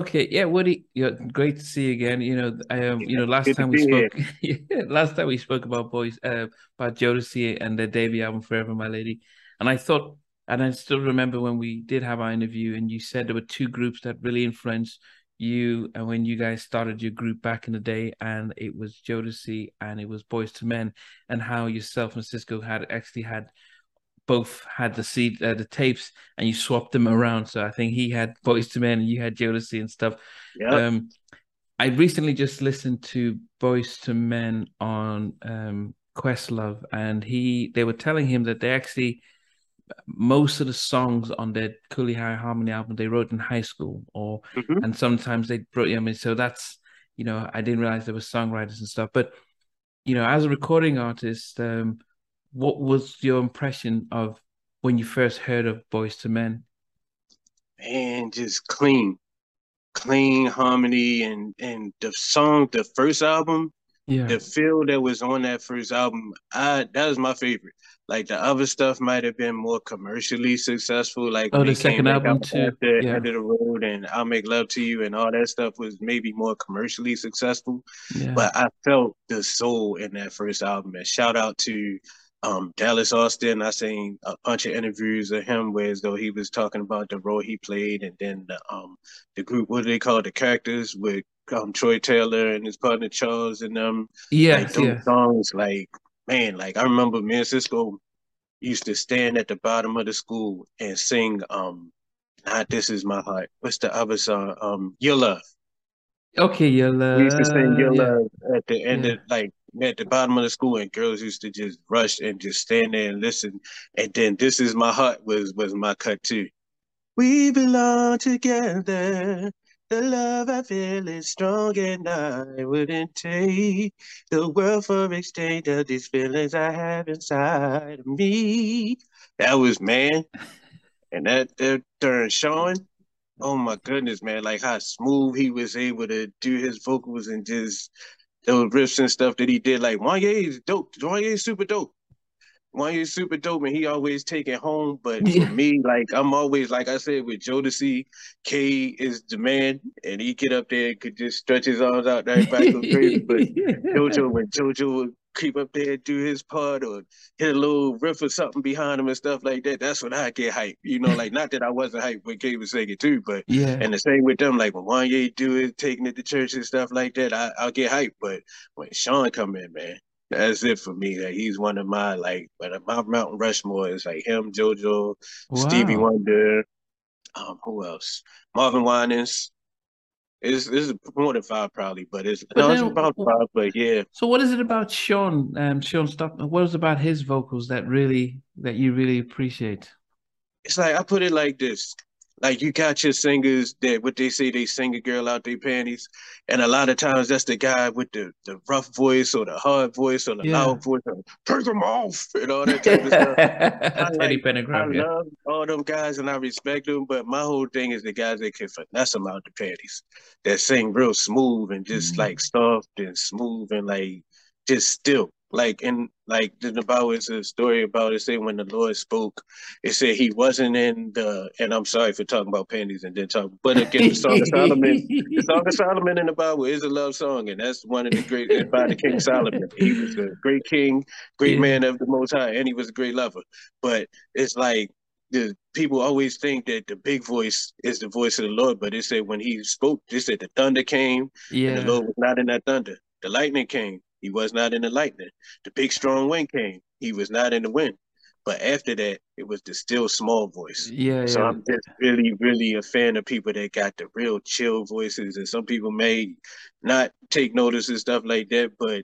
Okay, yeah, Woody, you're great to see you again. You know, um, you know, last time we spoke, yeah, last time we spoke about boys, uh, about Jodeci and their debut album, Forever My Lady, and I thought, and I still remember when we did have our interview, and you said there were two groups that really influenced you, and when you guys started your group back in the day, and it was Jodeci and it was Boyz II Men, and how yourself and Sisqó had actually had both had the seed uh, the tapes and you swapped them around. So I think he had Boyz II Men and you had Jodeci and stuff. Yeah. Um, I recently just listened to Boyz II Men on um, Questlove, and he they were telling him that they actually most of the songs on their Cooley High Harmony album they wrote in high school, or mm-hmm. and sometimes they brought. you. I mean, so that's you know I didn't realize there were songwriters and stuff, but you know as a recording artist. Um, what was your impression of when you first heard of Boyz II Men? Man, just clean, clean harmony, and and the song, the first album, yeah, the feel that was on that first album, I that was my favorite. Like the other stuff might have been more commercially successful. Like oh, the second album too. After, yeah. End of the road and I'll make love to you and all that stuff was maybe more commercially successful. Yeah. But I felt the soul in that first album. And shout out to um, Dallas Austin. I seen a bunch of interviews of him where as though he was talking about the role he played, and then the um the group what do they call it, the characters with um Troy Taylor and his partner Charles and them. Yeah, like, those yeah. songs like man, like I remember me and Sisqó used to stand at the bottom of the school and sing um not this is my heart. What's the other song? Um Your Love. Okay, Your Love. We used to sing Your yeah. Love at the end yeah. of like at the bottom of the school and girls used to just rush and just stand there and listen. And then This Is My Heart was was my cut too. We belong together. The love I feel is strong and I wouldn't take the world for exchange of these feelings I have inside of me. That was man. And that, that during Sean, oh my goodness, man, like how smooth he was able to do his vocals and just those riffs and stuff that he did. Like Wanya is dope. Wanya is super dope. Wanya is super dope, and he always take it home. But yeah. for me, like I'm always like I said with Jodeci, K is the man, and he get up there and could just stretch his arms out there, everybody go crazy. But JoJo, when JoJo creep up there and do his part or hit a little riff or something behind him and stuff like that, that's when I get hyped. You know, like not that I wasn't hyped when Kay was singing too, but yeah. And the same with them, like when Wanya do it, taking it to church and stuff like that, I, I'll get hyped. But when Sean come in, man, that's it for me. Like he's one of my like, but my Mountain Rushmore is like him, JoJo, wow. Stevie Wonder, um, who else? Marvin Winans. It's this is more than five probably, but it's but no, then, it's about five, but yeah. So what is it about Sean, um, Sean Stop? What is about his vocals that really that you really appreciate? It's like I put it like this: like you got your singers that what they say they sing a girl out their panties, and a lot of times that's the guy with the, the rough voice or the hard voice or the yeah. loud voice, take them off and all that type of stuff. I, like, I yeah. love all them guys and I respect them, but my whole thing is the guys that can finesse them out the panties, that sing real smooth and just mm-hmm. like soft and smooth and like just still like in like the Bible is a story about it. Say when the Lord spoke, it said he wasn't in the. And I'm sorry for talking about panties and then talk, but again, the Song of Solomon, the Song of Solomon in the Bible is a love song, and that's one of the great by the King Solomon. He was a great king, great yeah. man of the Most High, and he was a great lover. But it's like the people always think that the big voice is the voice of the Lord, but it said when he spoke, they said the thunder came, yeah. and the Lord was not in that thunder. The lightning came, he was not in the lightning. The big strong wind came. He was not in the wind. But after that, it was the still small voice. Yeah. So yeah. I'm just really, really a fan of people that got the real chill voices. And some people may not take notice and stuff like that, but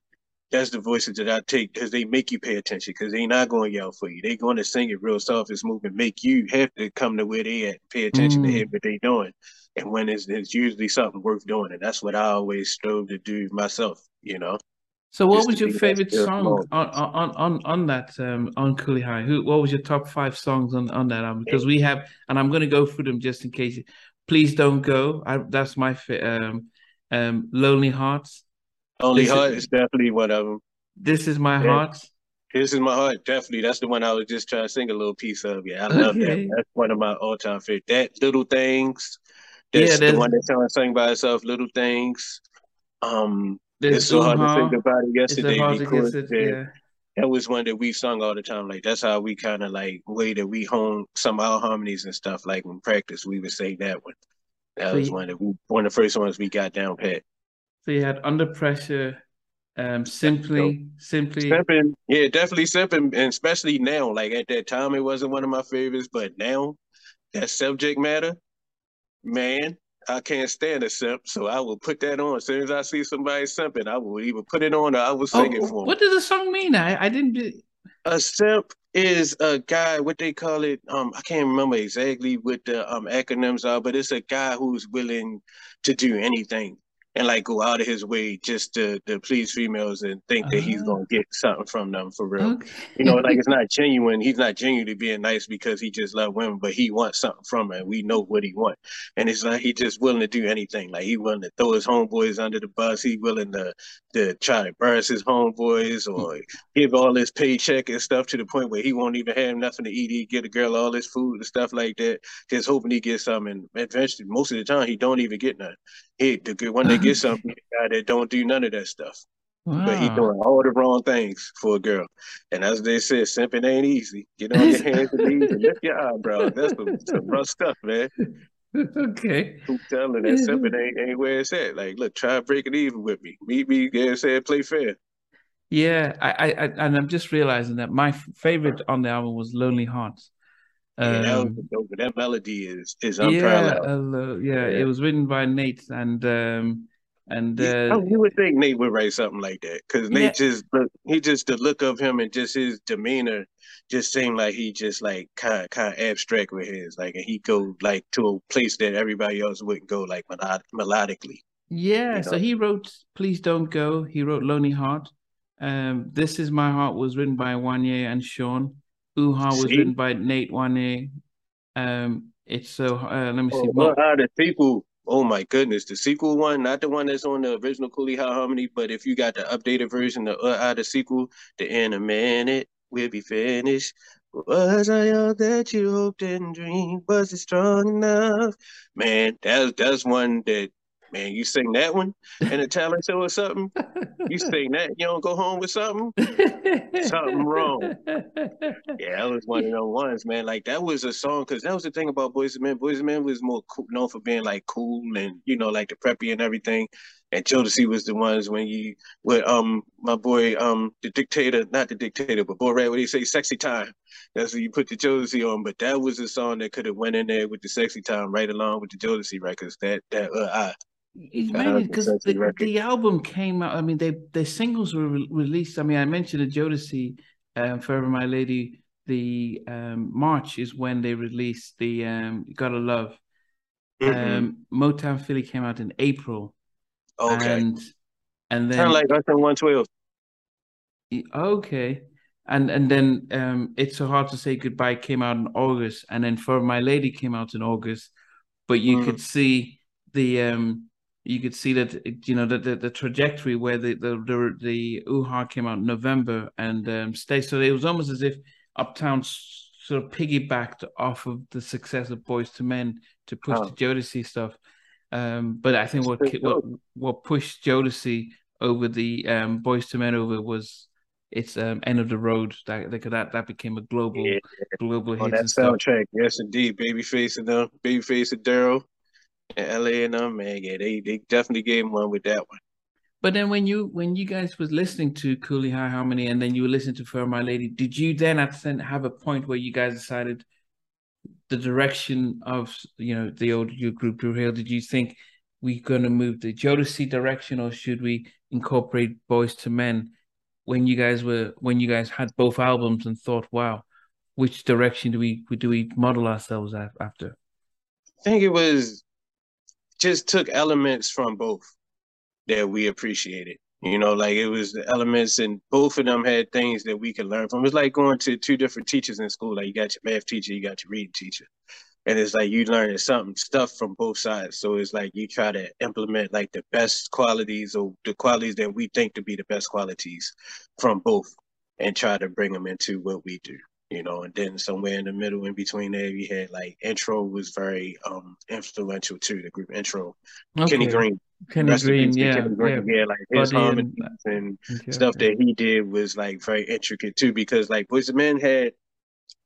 that's the voices that I take because they make you pay attention because they're not going to yell for you. They're going to sing it real soft and smooth and make you have to come to where they at and pay attention mm. to hear what they doing. And when it's, it's usually something worth doing. And that's what I always strove to do myself, you know? So, what was your favorite song on, on on on that um, on Cooley High? Who? What was your top five songs on on that album? Because we have, and I'm going to go through them just in case. Please don't go. I, that's my um, um, Lonely Hearts. Lonely this Heart is, is, definitely one of them. This is my yeah. heart. This is my heart. Definitely, that's the one I was just trying to sing a little piece of. Yeah, I love okay. that. That's one of my all time favorite. That little things That's yeah, the one that sang by itself, Little Things. Um, it's so hard to think about it yesterday because it, yeah. that was one that we sung all the time. Like that's how we kind of like way that we hone some of our harmonies and stuff. Like in practice, we would say that one. That so was you, one that we one of the first ones we got down pat. So you had under pressure, um, simply, simply, simping. Yeah, definitely simping, and especially now. Like at that time, it wasn't one of my favorites, but now that subject matter, man, I can't stand a simp, so I will put that on. As soon as I see somebody simping, I will either put it on or I will sing oh, it for them. What does the song mean? I, I didn't. A simp is a guy. What they call it? Um, I can't remember exactly what the um acronyms are, but it's a guy who's willing to do anything and like go out of his way just to, to please females and think that uh, he's gonna get something from them for real. Okay. You know, like it's not genuine. He's not genuinely being nice because he just love women, but he wants something from her. We know what he wants, and it's like he just willing to do anything. Like he willing to throw his homeboys under the bus. He willing to to try to embarrass his homeboys or give all his paycheck and stuff to the point where he won't even have nothing to eat. He get a girl all his food and stuff like that, just hoping he gets something. And eventually, most of the time, he don't even get none. He the good when they get something, guy that don't do none of that stuff. Wow. But he doing all the wrong things for a girl. And as they said, simping ain't easy. Get on your hands and knees and lift your eyebrows. That's some, some rough stuff, man. Okay. Who telling that simping ain't, ain't where it's at? Like, look, try breaking even with me. Meet me, yeah, said play fair. Yeah, I, I, I, and I'm just realizing that my favorite on the album was Lonely Hearts. Um, yeah, that, that, melody is is unparalleled. Yeah, uh, yeah, it was written by Nate and um and uh, you would think Nate would write something like that because Nate yeah. just look, he just the look of him and just his demeanor just seemed like he just like kind of kind of abstract with his like and he go like to a place that everybody else wouldn't go like melod- melodically. Yeah, you know? so he wrote "Please Don't Go." He wrote "Lonely Heart." Um, "This Is My Heart" was written by Wanya and Sean. Uha was see? written by Nate Wanya. Um, it's so uh, let me see. Oh, what are the people? Oh my goodness, the sequel one, not the one that's on the original Cooley High Harmony, but if you got the updated version, the uh, the sequel, the in a minute we'll be finished. Was I all that you hoped and dreamed? Was it strong enough? Man, that's that's one that man, you sing that one in a talent show or something, you sing that, you don't go home with something, something wrong. Yeah, that was one of those ones, man. Like that was a song because that was the thing about Boys and Men. Boys and Men was more cool, known for being like cool and you know like the preppy and everything. And Jodeci was the ones when you with um my boy um the dictator, not the dictator, but Boy Red, what do you say, sexy time. That's when you put the Jodeci on. But that was a song that could have went in there with the sexy time right along with the Jodeci records. That that uh, I it's mainly because the, the album came out. I mean, they the singles were re- released. I mean, I mentioned a Jodeci, um, "Forever My Lady." The um, March is when they released the um, "Gotta Love." Mm-hmm. Um, Motown Philly came out in April. Okay. And and then kind of like one twelve. Okay. And and then um, it's so hard to say goodbye came out in August, and then for my lady came out in August, but you mm. could see the um you could see that you know the the, the trajectory where the the the, the UHA came out in November and um, stayed. So it was almost as if Uptown sort of piggybacked off of the success of Boyz II Men to push oh. the Jodeci stuff. Um, but I think what what what pushed Jodeci over the um, Boyz II Men over was its um, end of the road. That that that became a global yeah. global hit. On that soundtrack, yes, indeed. Babyface and them, Babyface and Daryl and LA and them, man, yeah, they they definitely gave him one with that one. But then when you when you guys was listening to Cooley High Harmony and then you were listening to For My Lady, did you then at the have a point where you guys decided the direction of you know the old your group Dru Hill? Did you think we're gonna move the Jodeci direction or should we incorporate Boyz II Men when you guys were when you guys had both albums and thought, wow, which direction do we do we model ourselves after? I think it was just took elements from both that we appreciated. You know, like it was the elements, and both of them had things that we could learn from. It's like going to two different teachers in school. Like you got your math teacher, you got your reading teacher, and it's like you learning something stuff from both sides. So it's like you try to implement like the best qualities or the qualities that we think to be the best qualities from both, and try to bring them into what we do you know, and then somewhere in the middle, in between there, you had like Intro was very um influential too. The group Intro, okay. Kenny Greene, Kenny Greene, yeah, Kenny Greene, yeah, yeah, like his Buddy harmonies and, and okay, stuff okay. that he did was like very intricate too, because like Boyz II Men had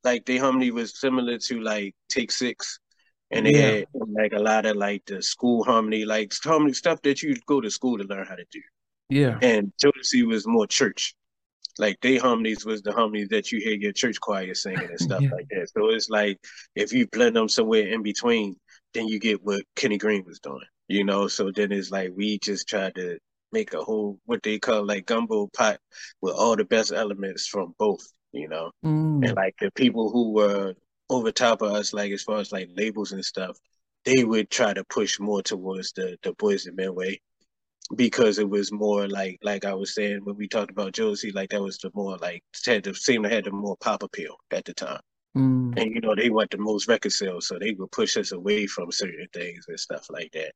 like their harmony was similar to like Take Six, and they yeah. had like a lot of like the school harmony, like harmony stuff that you go to school to learn how to do. Yeah, and Jodeci was more church like they harmonies was the harmonies that you hear your church choir singing and stuff yeah. like that. So it's like if you blend them somewhere in between, then you get what Kenny Greene was doing, you know. So then it's like we just tried to make a whole what they call like gumbo pot with all the best elements from both, you know. Mm. And like the people who were over top of us, like as far as like labels and stuff, they would try to push more towards the the Boyz II Men way because it was more like like I was saying when we talked about Jodeci, like that was the more like had to seem to have the more pop appeal at the time. Mm. And you know, they want the most record sales, so they would push us away from certain things and stuff like that.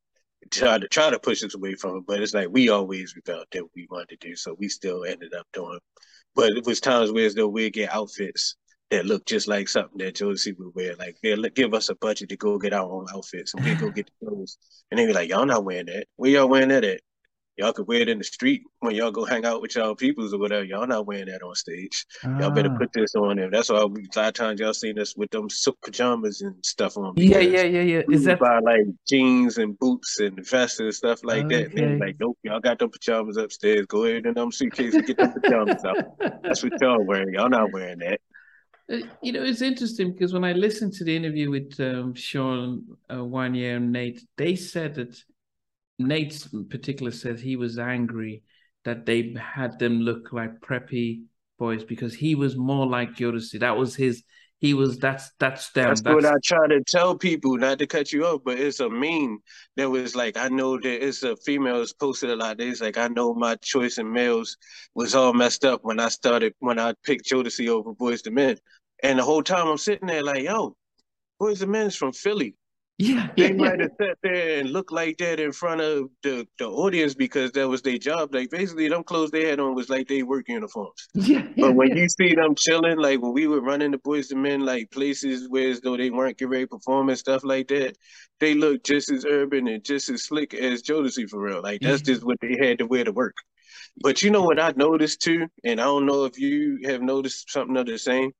Try to try to push us away from it, but it's like we always felt that we wanted to do, so we still ended up doing. But it was times where though we'd get outfits that look just like something that Jodeci would wear. Like they'll give us a budget to go get our own outfits, and we go get the clothes, and they be like, "Y'all not wearing that? Where y'all wearing that at?" Y'all could wear it in the street when y'all go hang out with y'all peoples or whatever. Y'all not wearing that on stage. Ah. Y'all better ah. put this on there. That's why we, a lot of times y'all seen us with them silk pajamas and stuff on. Yeah, yeah, yeah, yeah. Is that by like jeans and boots and vests and stuff like okay. that? And like, nope, y'all got them pajamas upstairs. Go ahead in them suitcase and get them pajamas out. That's what y'all wearing. Y'all not wearing that. Uh, you know, it's interesting because when I listened to the interview with um, Sean uh, Wanya and Nate, they said that Nate in particular says he was angry that they had them look like preppy boys because he was more like Jodeci. That was his. He was. That's that's them. That's, that's, what I try to tell people. Not to cut you off, but it's a meme that was like I know that it's a females posted a lot. It's like I know my choice in males was all messed up when I started when I picked Jodeci over Boyz II Men, and the whole time I'm sitting there like, yo, Boyz II is from Philly. Yeah, they yeah, might have sat there and looked like that in front of the, the audience because that was their job. Like basically, them clothes they had on was like they work uniforms. Yeah, but when you see them chilling, like when we were running the boys and Men, like places where as though they weren't getting ready to perform and stuff like that, they look just as urban and just as slick as Jodeci for real. Like that's just what they had to wear to work. But you know what I noticed too, and I don't know if you have noticed something of the same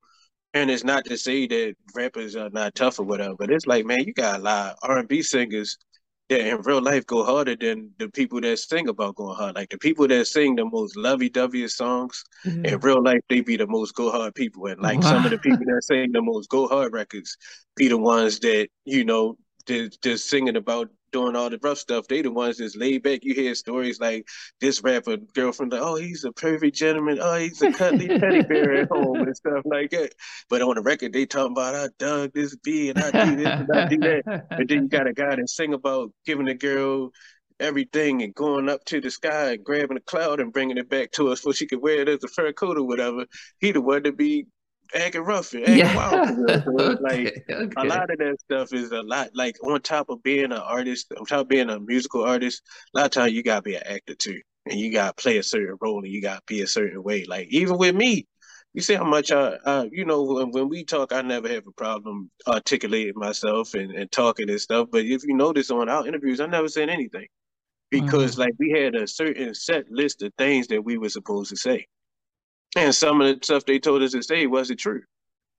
and it's not to say that rappers are not tough or whatever, but it's like, man, you got a lot of R and B singers that in real life go harder than the people that sing about going hard. Like the people that sing the most lovey-dovey songs mm-hmm. in real life, they be the most go hard people. And like wow. some of the people that sing the most go hard records be the ones that, you know, just, just singing about doing all the rough stuff. They the ones that's laid back. You hear stories like this rapper girlfriend, like, oh, he's a perfect gentleman. Oh, he's a cuddly teddy bear at home and stuff like that. But on the record, they talking about I dug this B and I do this and I do that. And then you got a guy that sing about giving a girl everything and going up to the sky and grabbing a cloud and bringing it back to us so she could wear it as a fur coat or whatever. He the one to be acting rough and acting yeah. wild. Like okay. a lot of that stuff is a lot like on top of being an artist, on top of being a musical artist, a lot of times you gotta be an actor too. And you gotta play a certain role and you gotta be a certain way. Like even with me, you see how much I, I you know, when, when, we talk, I never have a problem articulating myself and, and talking and stuff. But if you notice on our interviews, I never said anything because mm-hmm. like we had a certain set list of things that we were supposed to say. And some of the stuff they told us to say wasn't true.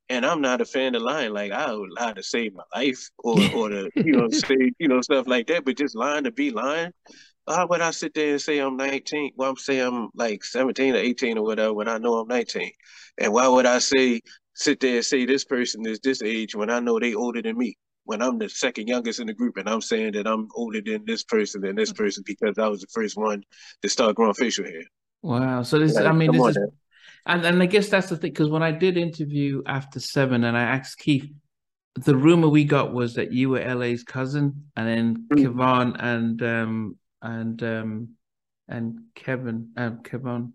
And I'm not a fan of lying. Like I would lie to save my life or or to, you know, say, you know, stuff like that. But just lying to be lying. Why would I sit there and say I'm 19? Well, I'm saying I'm like 17 or 18 or whatever when I know I'm 19. And why would I say sit there and say this person is this age when I know they older than me? When I'm the second youngest in the group and I'm saying that I'm older than this person and this mm. person because I was the first one to start growing facial hair. Wow. So this, like, I mean, this is, and and I guess that's the thing because when I did interview after seven, and I asked Keith, the rumor we got was that you were LA's cousin, and then mm. Kevon and um and um and Kevin um Kevon.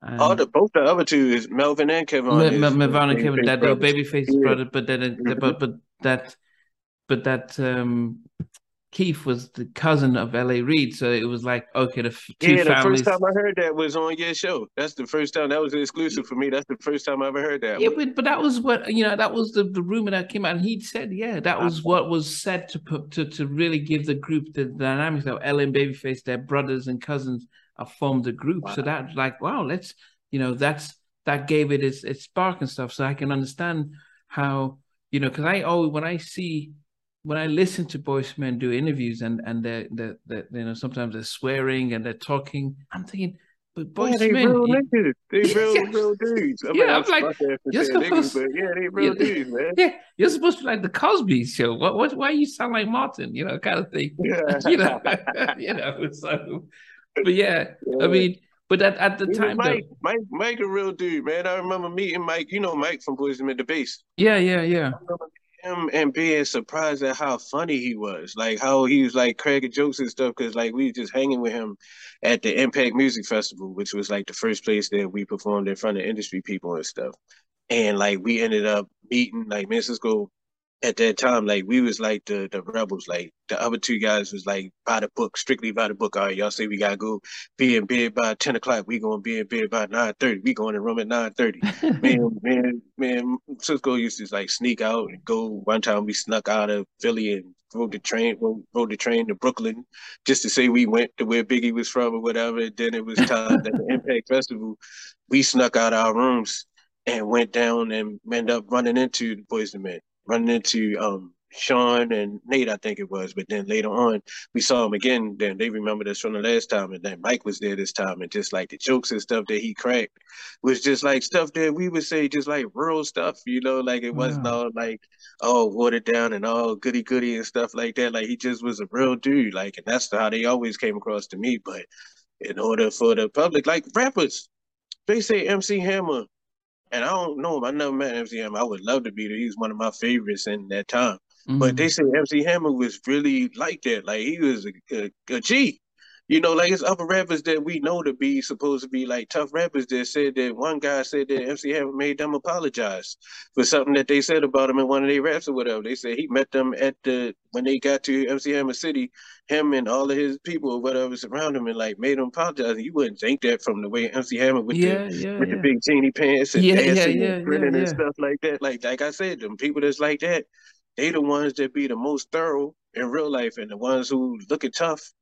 And oh, the both the other two is Melvin and Kevon. Melvin and Kevin, that they're babyface yeah. brother, but then but but that but that um Keith was the cousin of L.A. Reid, so it was like okay, the two yeah. The families... first time I heard that was on your show. That's the first time that was exclusive for me. That's the first time I ever heard that. Yeah, but, but that was what you know. That was the, the rumor that came out, and he said, yeah, that was uh-huh. what was said to put to to really give the group the dynamics of L and Babyface, their brothers and cousins, have formed a group. Wow. So that like wow, let's you know that's that gave it its its spark and stuff. So I can understand how you know because I always when I see when I listen to boys Men do interviews and and they're, they're, they're, you know sometimes they're swearing and they're talking, I'm thinking, but boys yeah, Men, real niggas, they real yeah. real dudes. I mean, yeah, I'm, I'm like, you're supposed, niggas, yeah, they real yeah, dudes, man. Yeah, you're supposed to be like the Cosby Show. What what? Why you sound like Martin? You know, kind of thing. Yeah. you know, you know. So, but yeah, yeah. I mean. But at, at the time, Mike, though, Mike, Mike, a real dude, man. I remember meeting Mike. You know Mike from Boyz Men the Bass. Yeah, yeah, yeah him and being surprised at how funny he was, like how he was like cracking jokes and stuff. Cause like we were just hanging with him at the Impact Music Festival, which was like the first place that we performed in front of industry people and stuff. And like we ended up meeting like Mrs. At that time, like we was like the the rebels. Like the other two guys was like by the book, strictly by the book. All right, y'all say we gotta go be in bed by ten o'clock. We gonna be in bed by nine thirty. We going to room at nine thirty. man, man, man. Sisqó used to like sneak out and go. One time we snuck out of Philly and rode the train, rode the train to Brooklyn, just to say we went to where Biggie was from or whatever. And then it was time at the Impact Festival. We snuck out of our rooms and went down and ended up running into the Boyz Men running into um Sean and Nate, I think it was. But then later on, we saw him again. Then they remembered us from the last time, and then Mike was there this time, and just like the jokes and stuff that he cracked was just like stuff that we would say, just like real stuff, you know, like it wasn't all like oh watered down and all goody goody and stuff like that. Like he just was a real dude, like, and that's how they always came across to me. But in order for the public, like rappers, they say MC Hammer and I don't know him. I never met MC Hammer. I would love to be there. He was one of my favorites in that time. Mm-hmm. But they say MC Hammer was really like that. Like he was a, a, a G. You know, like it's other rappers that we know to be supposed to be like tough rappers that said that one guy said that MC Hammer made them apologize for something that they said about him in one of their raps or whatever. They said he met them at the when they got to MC Hammer City, him and all of his people or whatever surround him and like made him apologize. And you wouldn't think that from the way MC Hammer with yeah, the yeah, with yeah. the big teeny pants and dancing and grinning and stuff like that. Like like I said, them people that's like that, they the ones that be the most thorough in real life and the ones who looking tough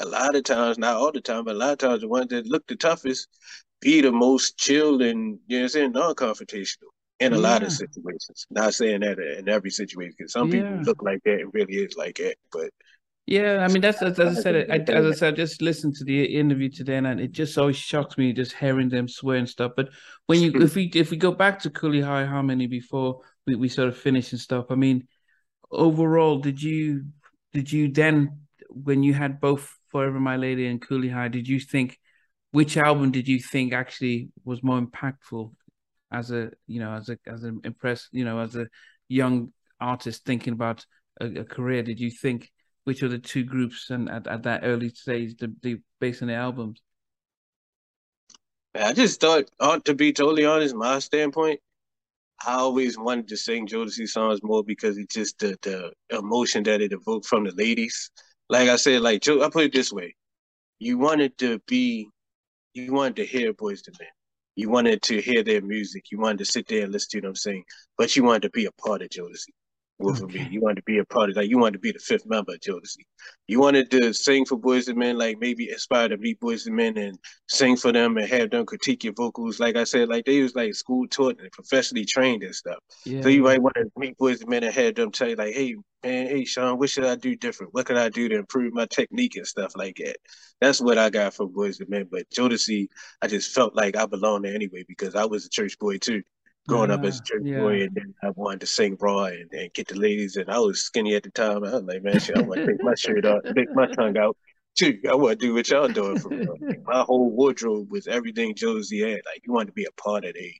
a lot of times, not all the time, but a lot of times the ones that look the toughest be the most chill and you know I'm saying non-confrontational in a yeah. lot of situations. Not saying that in every situation, because some yeah. people look like that and really is like that, but. Yeah, I mean that's as, as I said. I, as I said, I just listened to the interview today, and it just always shocks me just hearing them swear and stuff. But when you, if we, if we go back to Cooley High Harmony before we, we sort of finish and stuff, I mean, overall, did you, did you then when you had both Forever My Lady and Cooley High, did you think which album did you think actually was more impactful as a you know as a as an impress you know as a young artist thinking about a, a career? Did you think which of the two groups and at, at that early stage the, the based on the albums? I just thought, uh, to be totally honest, my standpoint, I always wanted to sing Jodeci songs more because it's just the, the emotion that it evoked from the ladies like I said, like Joe, I put it this way: you wanted to be, you wanted to hear Boyz II Men, you wanted to hear their music, you wanted to sit there and listen to them sing, but you wanted to be a part of Jodeci. Wolf okay. me. You wanted to be a part of like you wanted to be the fifth member of Jodeci. You wanted to sing for Boys and Men, like maybe aspire to meet Boyz II Men and sing for them and have them critique your vocals. Like I said, like they was like school taught and professionally trained and stuff. Yeah. So you might want to meet Boys and Men and have them tell you like, hey man, hey Sean, what should I do different? What can I do to improve my technique and stuff like that? That's what I got from Boys and Men. But Jodeci, I just felt like I belonged there anyway because I was a church boy too growing yeah, up as a church yeah. boy, and then I wanted to sing raw and, and, get the ladies. And I was skinny at the time. I was like, man, shit, I want to take my shirt off, take my tongue out. Too. I want to do what y'all doing for real. Like, my whole wardrobe was everything Jodeci had. Like you wanted to be a part of the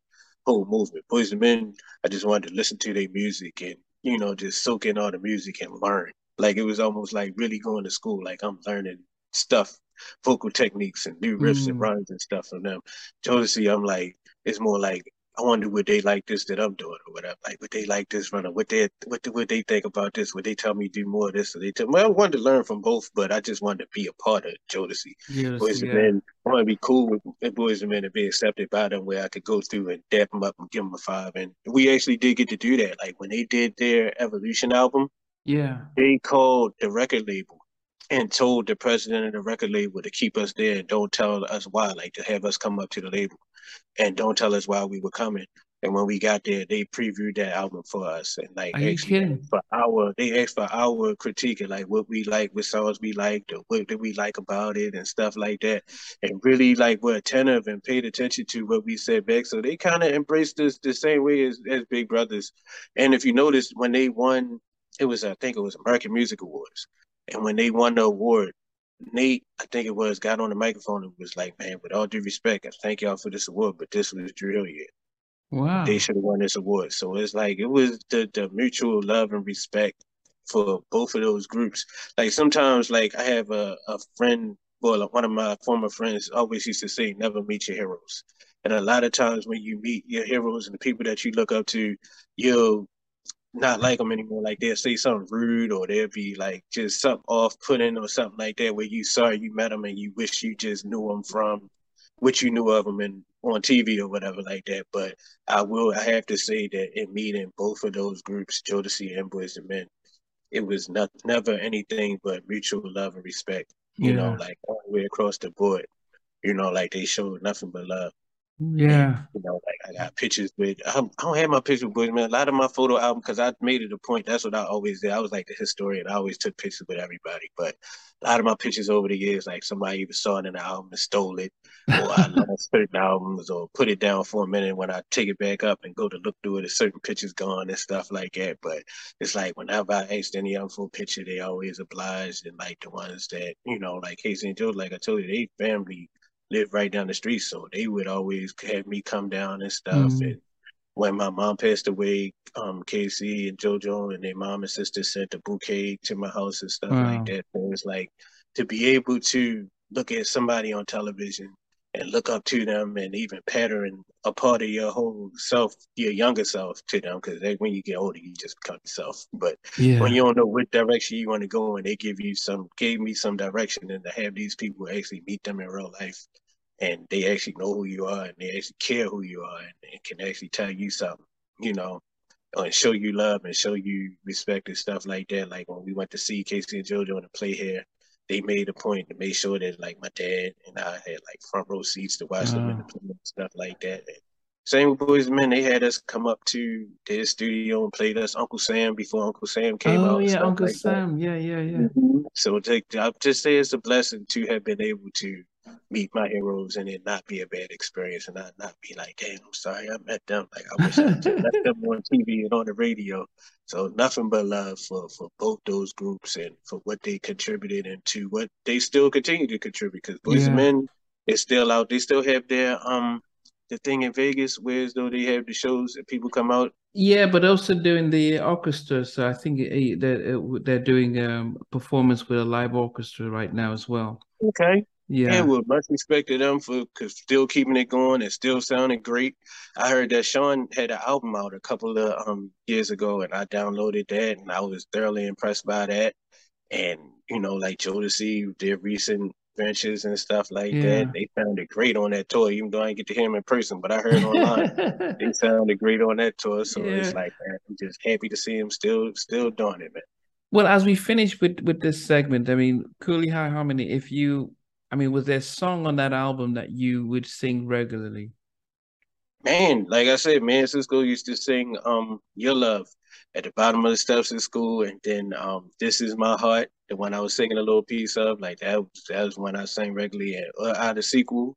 whole movement. Boys and Men, I just wanted to listen to their music and you know just soak in all the music and learn. Like it was almost like really going to school. Like I'm learning stuff, vocal techniques and new riffs mm. and runs and stuff from them. Jodeci, I'm like, it's more like I wonder would they like this that I'm doing or whatever. Like would they like this running? What they what would they think about this? Would they tell me do more of this? Or they tell well, I wanted to learn from both, but I just wanted to be a part of Jodeci. Yes, Boys yeah. and Men. I want to be cool with Boys and Men and be accepted by them where I could go through and dap them up and give them a five. And we actually did get to do that. Like when they did their Evolution album, yeah, they called the record label and told the president of the record label to keep us there and don't tell us why, like to have us come up to the label and don't tell us why we were coming. And when we got there, they previewed that album for us and like Are kidding? for our they asked for our critique and like what we like, what songs we liked, or what did we like about it and stuff like that. And really like were attentive and paid attention to what we said back. So they kind of embraced us the same way as, as Big Brothers. And if you notice when they won, it was I think it was American Music Awards. And when they won the award, Nate, I think it was, got on the microphone and was like, "Man, with all due respect, I thank y'all for this award, but this was Dru Hilliard. Wow, they should have won this award." So it's like it was the the mutual love and respect for both of those groups. Like sometimes, like I have a a friend, well, one of my former friends always used to say, "Never meet your heroes." And a lot of times when you meet your heroes and the people that you look up to, you'll not like them anymore. Like they'll say something rude or they'll be like just something off putting or something like that where you sorry you met them and you wish you just knew them from what you knew of them and on TV or whatever like that. But I will, I have to say that in meeting both of those groups, Jodeci and Boys and Men, it was not never anything but mutual love and respect. You yeah. know, like all the way across the board. You know, like they showed nothing but love. Yeah. And, you know, like I got pictures with, I don't have my picture with man. A lot of my photo album, because I made it a point. That's what I always did. I was like the historian. I always took pictures with everybody. But a lot of my pictures over the years, like somebody even saw it in the album and stole it, or I lost certain albums, or put it down for a minute. When I take it back up and go to look through it, a certain pictures gone and stuff like that. But it's like whenever I asked any of them for a picture, they always obliged. And like the ones that, you know, like K-Ci and Joe, like I told you, they family lived right down the street, so they would always have me come down and stuff. Mm-hmm. And when my mom passed away, um, K-Ci and JoJo and their mom and sister sent a bouquet to my house and stuff wow. like that. So it's like to be able to look at somebody on television and look up to them and even pattern a part of your whole self, your younger self to them. Because when you get older, you just become yourself. But yeah. when you don't know what direction you want to go, and they give you some, gave me some direction, and to have these people actually meet them in real life, and they actually know who you are, and they actually care who you are, and, and can actually tell you something, you know, and show you love and show you respect and stuff like that. Like when we went to see K-Ci and JoJo and play here they made a point to make sure that like my dad and I had like front row seats to watch them in the play and stuff like that. And same with Boys Men, they had us come up to their studio and played us Uncle Sam before Uncle Sam came oh, out. Oh yeah, Uncle like Sam, that. yeah, yeah, yeah. Mm-hmm. So take, I'll just say it's a blessing to have been able to meet my heroes and it not be a bad experience and not not be like, damn, I'm sorry I met them. Like I wish I met them on TV and on the radio. So nothing but love for for both those groups and for what they contributed and to what they still continue to contribute. Because Boys yeah. and Men is still out. They still have their um the thing in Vegas, whereas though they have the shows that people come out. Yeah, but also doing the orchestra. So I think they're they're doing a performance with a live orchestra right now as well. Okay. Yeah. And with much respect to them for still keeping it going and still sounding great. I heard that Sean had an album out a couple of um years ago and I downloaded that and I was thoroughly impressed by that. And, you know, like Jodeci, their recent ventures and stuff like yeah. that, they sounded great on that tour, even though I didn't get to hear them in person, but I heard online they sounded great on that tour. So yeah. it's like man, I'm just happy to see them still still doing it, man. Well, as we finish with with this segment, I mean, Cooley High Harmony, if you I mean, was there a song on that album that you would sing regularly? Man, like I said, man, Sisqó used to sing um Your Love at the bottom of the steps in school, and then um This Is My Heart, the one I was singing a little piece of, like that was that was when I sang regularly at uh, out of sequel.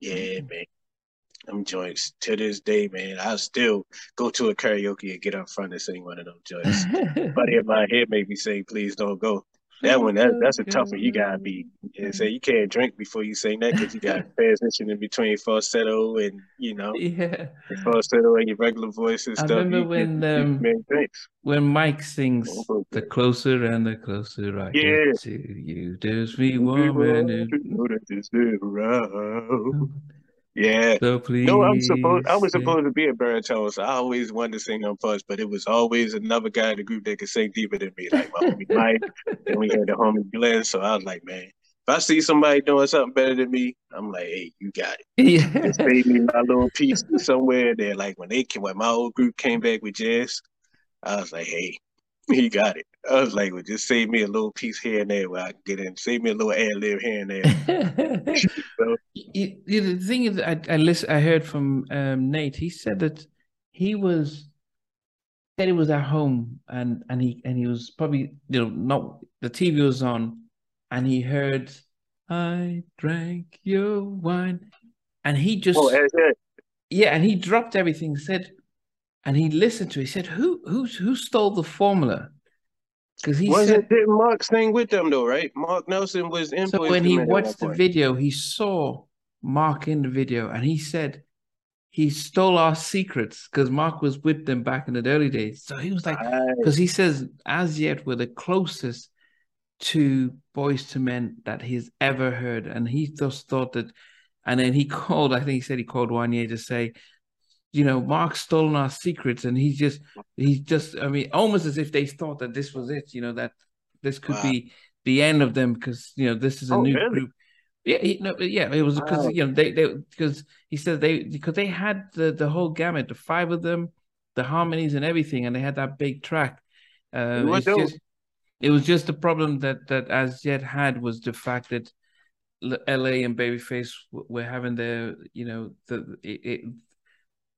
Yeah, mm-hmm. man. Them joints to this day, man. I still go to a karaoke and get up front and sing one of them joints. but in my head make me say, please don't go that one that, that's a tough one. You gotta be and say you can't drink before you sing that because you gotta pay in between falsetto and you know yeah falsetto and your regular voice and I stuff. remember when um, when Mike sings the closer and the closer I yeah. get to you, there's me warm and Yeah. So please. No, I'm supposed. I was supposed to be a baritone, so I always wanted to sing on first, but it was always another guy in the group that could sing deeper than me, like my homie Mike. and we had the homie Glenn. So I was like, man, if I see somebody doing something better than me, I'm like, hey, you got it. Yeah. Just save me my little piece somewhere there. Like when they came, when my old group came back with jazz, I was like, hey, he got it. I was like, well, just save me a little piece here and there where I can get in. Save me a little ad lib here and there. so, you, you, the thing is, I I, listen, I heard from um, Nate. He said that he was said he was at home and and he and he was probably you know not the TV was on and he heard I drank your wine and he just oh, yeah and he dropped everything said and he listened to it. He said, "Who who who stole the formula?" Because he wasn't said, Mark staying with them though, right? Mark Nelson was in. So when he watched the video, he saw Mark in the video, and he said he stole our secrets because Mark was with them back in the early days. So he was like, because he says, Az Yet we're the closest to Boyz II Men that he's ever heard, and he just thought that. And then he called. I think he said he called Wanya to say, you know, Mark's stolen our secrets, and he's just, he's just, I mean, almost as if they thought that this was it, you know, that this could wow. be the end of them because you know this is a oh, new really? group. Yeah, he, no, yeah, it was because wow. you know they they because he said they because they had the the whole gamut, the five of them, the harmonies and everything, and they had that big track. Uh, it's just, it was just the problem that that Az Yet had was the fact that L.A. and Babyface were having their you know the it, it,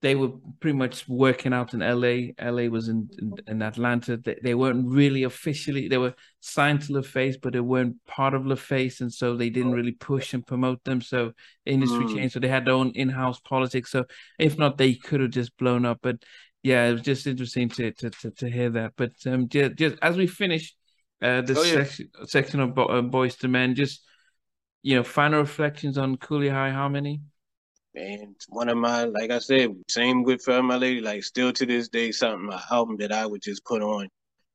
they were pretty much working out in LA. LA was in, in, in Atlanta. They, they, weren't really officially, they were signed to LaFace, but they weren't part of LaFace. And so they didn't really push and promote them. So industry mm. changed. So they had their own in house politics. So if not, they could have just blown up. But yeah, it was just interesting to to, to, to hear that. But um, just, just as we finish uh, this oh, yeah. section, section of Bo- uh, Boyz II Men, just, you know, final reflections on Cooley High Harmony. And one of my, like I said, same with For My Lady, like still to this day, something, an album that I would just put on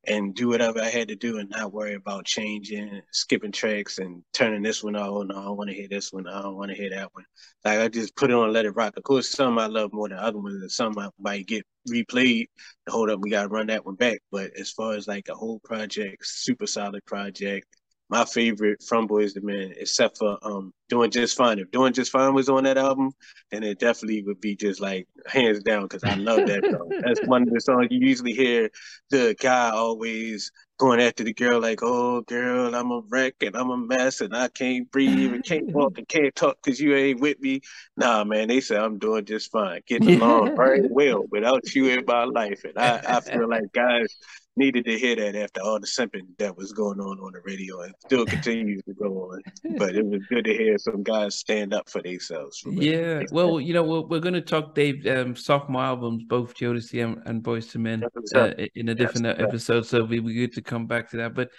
and do whatever I had to do and not worry about changing, skipping tracks and turning this one off. Oh, no, I don't want to hear this one. I don't want to hear that one. Like I just put it on let it rock. Of course, some I love more than other ones, and some I might get replayed. Hold up, we got to run that one back. But as far as like a whole project, super solid project, my favorite from Boyz II Men, except for um doing just fine. If doing just fine was on that album, then it definitely would be just like hands down because I love that song. That's one of the songs you usually hear the guy always going after the girl like, "Oh, girl, I'm a wreck and I'm a mess and I can't breathe and can't walk and can't talk because you ain't with me." Nah, man, they say I'm doing just fine, getting along very well without you in my life, and I, I feel like guys needed to hear that after all the simping that was going on on the radio and still continues to go on. But it was good to hear some guys stand up for themselves. For yeah, well, you know, we're, we're going to talk Dave um, sophomore albums, both Jodeci and, and Boyz II Men, uh, in a different That's episode. So we'll be good to come back to that. But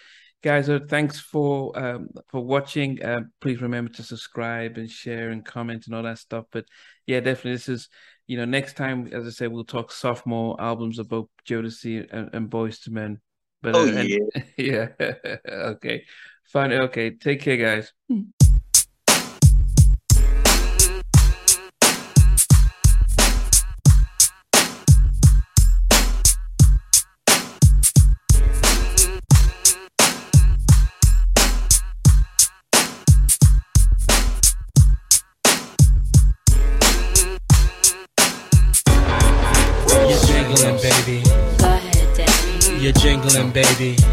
guys, uh, thanks for um, for watching. Uh, please remember to subscribe and share and comment and all that stuff. But yeah, definitely, this is you know, next time, as I said, we'll talk sophomore albums of both Jodeci and, and Boyz II Men. But oh, uh, yeah, yeah. okay, fine. Okay, take care, guys. Baby.